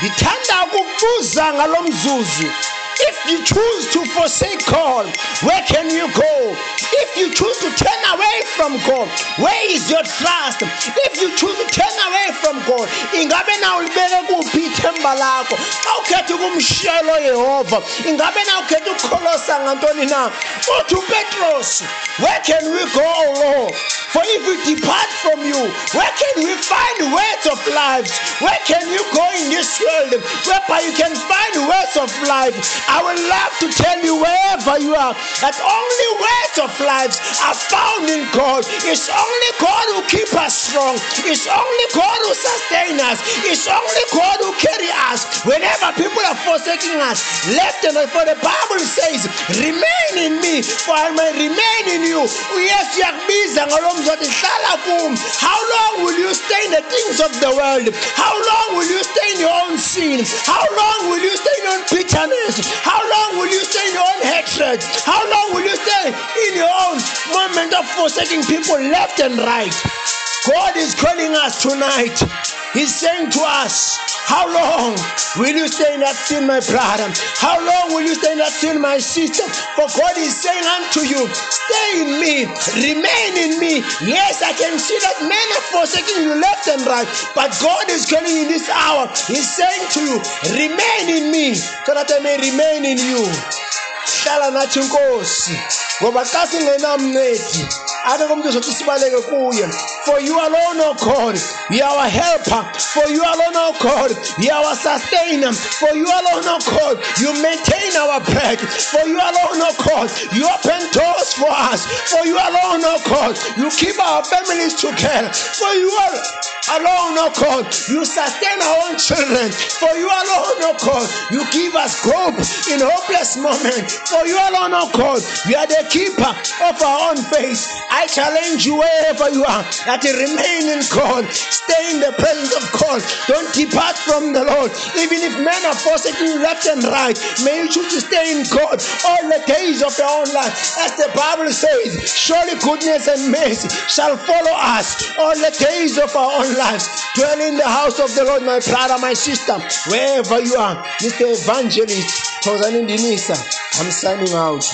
ndithanda ukukubuza ngalo mzuzu if you choose to forsake God, where can you go? If you choose to turn away from God, where is your trust? If you choose to turn away from God, ingabe na ulibeke kuphi ithemba lakho? Xa ukhetha ukumshiyela Yehova, ingabe na ukhetha ukukholosa ngantoni na? Uthi uPetros, where can we go, Lord? For if we depart from you, where can we find words of life? Where can you go in this world whereby you can find words of life? I would love to tell you wherever you are that only words of life are found in God. It's only God who keeps us strong. It's only God who sustains us. It's only God who carries us. Whenever people are forsaking us, left and right, for the Bible says, remain in me, for I may remain in you. Yes, uyakubiza ngalo mzothi How long will you stay in the things of the world? How long will you stay in your own sin? How long will you stay in your own bitterness? How long will you stay in your own hatred? How long will you stay in your own moment of forsaking people left and right? God is calling us tonight. He's saying to us, How long will you stay in that sin, my brother? How long will you stay in that sin, my sister? For God is saying unto you, Stay in me, remain in me. Yes, I can see that men are forsaking you left and right, but God is calling in this hour. He's saying to you, Remain in me, so that I may remain in you. hlala nathi inkosi ngoba xa for you alone o god you are our helper. For you alone o god you are our sustainer. For you alone o god you maintain our back. For you alone o god you open doors for us. For you alone o god you keep our families together. For you are alone, oh God. You sustain our own children. For you alone, oh God. You give us hope in hopeless moment. For you alone, oh God. You are the keeper of our own faith. I challenge you wherever you are that you remain in God. Stay in the presence of God. Don't depart from the Lord. Even if men are forsaking you left and right, may you choose to stay in God all the days of your own life. As the Bible says, surely goodness and mercy shall follow us all the days of our own lives. Dwell in the house of the Lord, my brother, my sister, wherever you are. Mr. Evangelist, Tozani Dinisa, I'm signing out.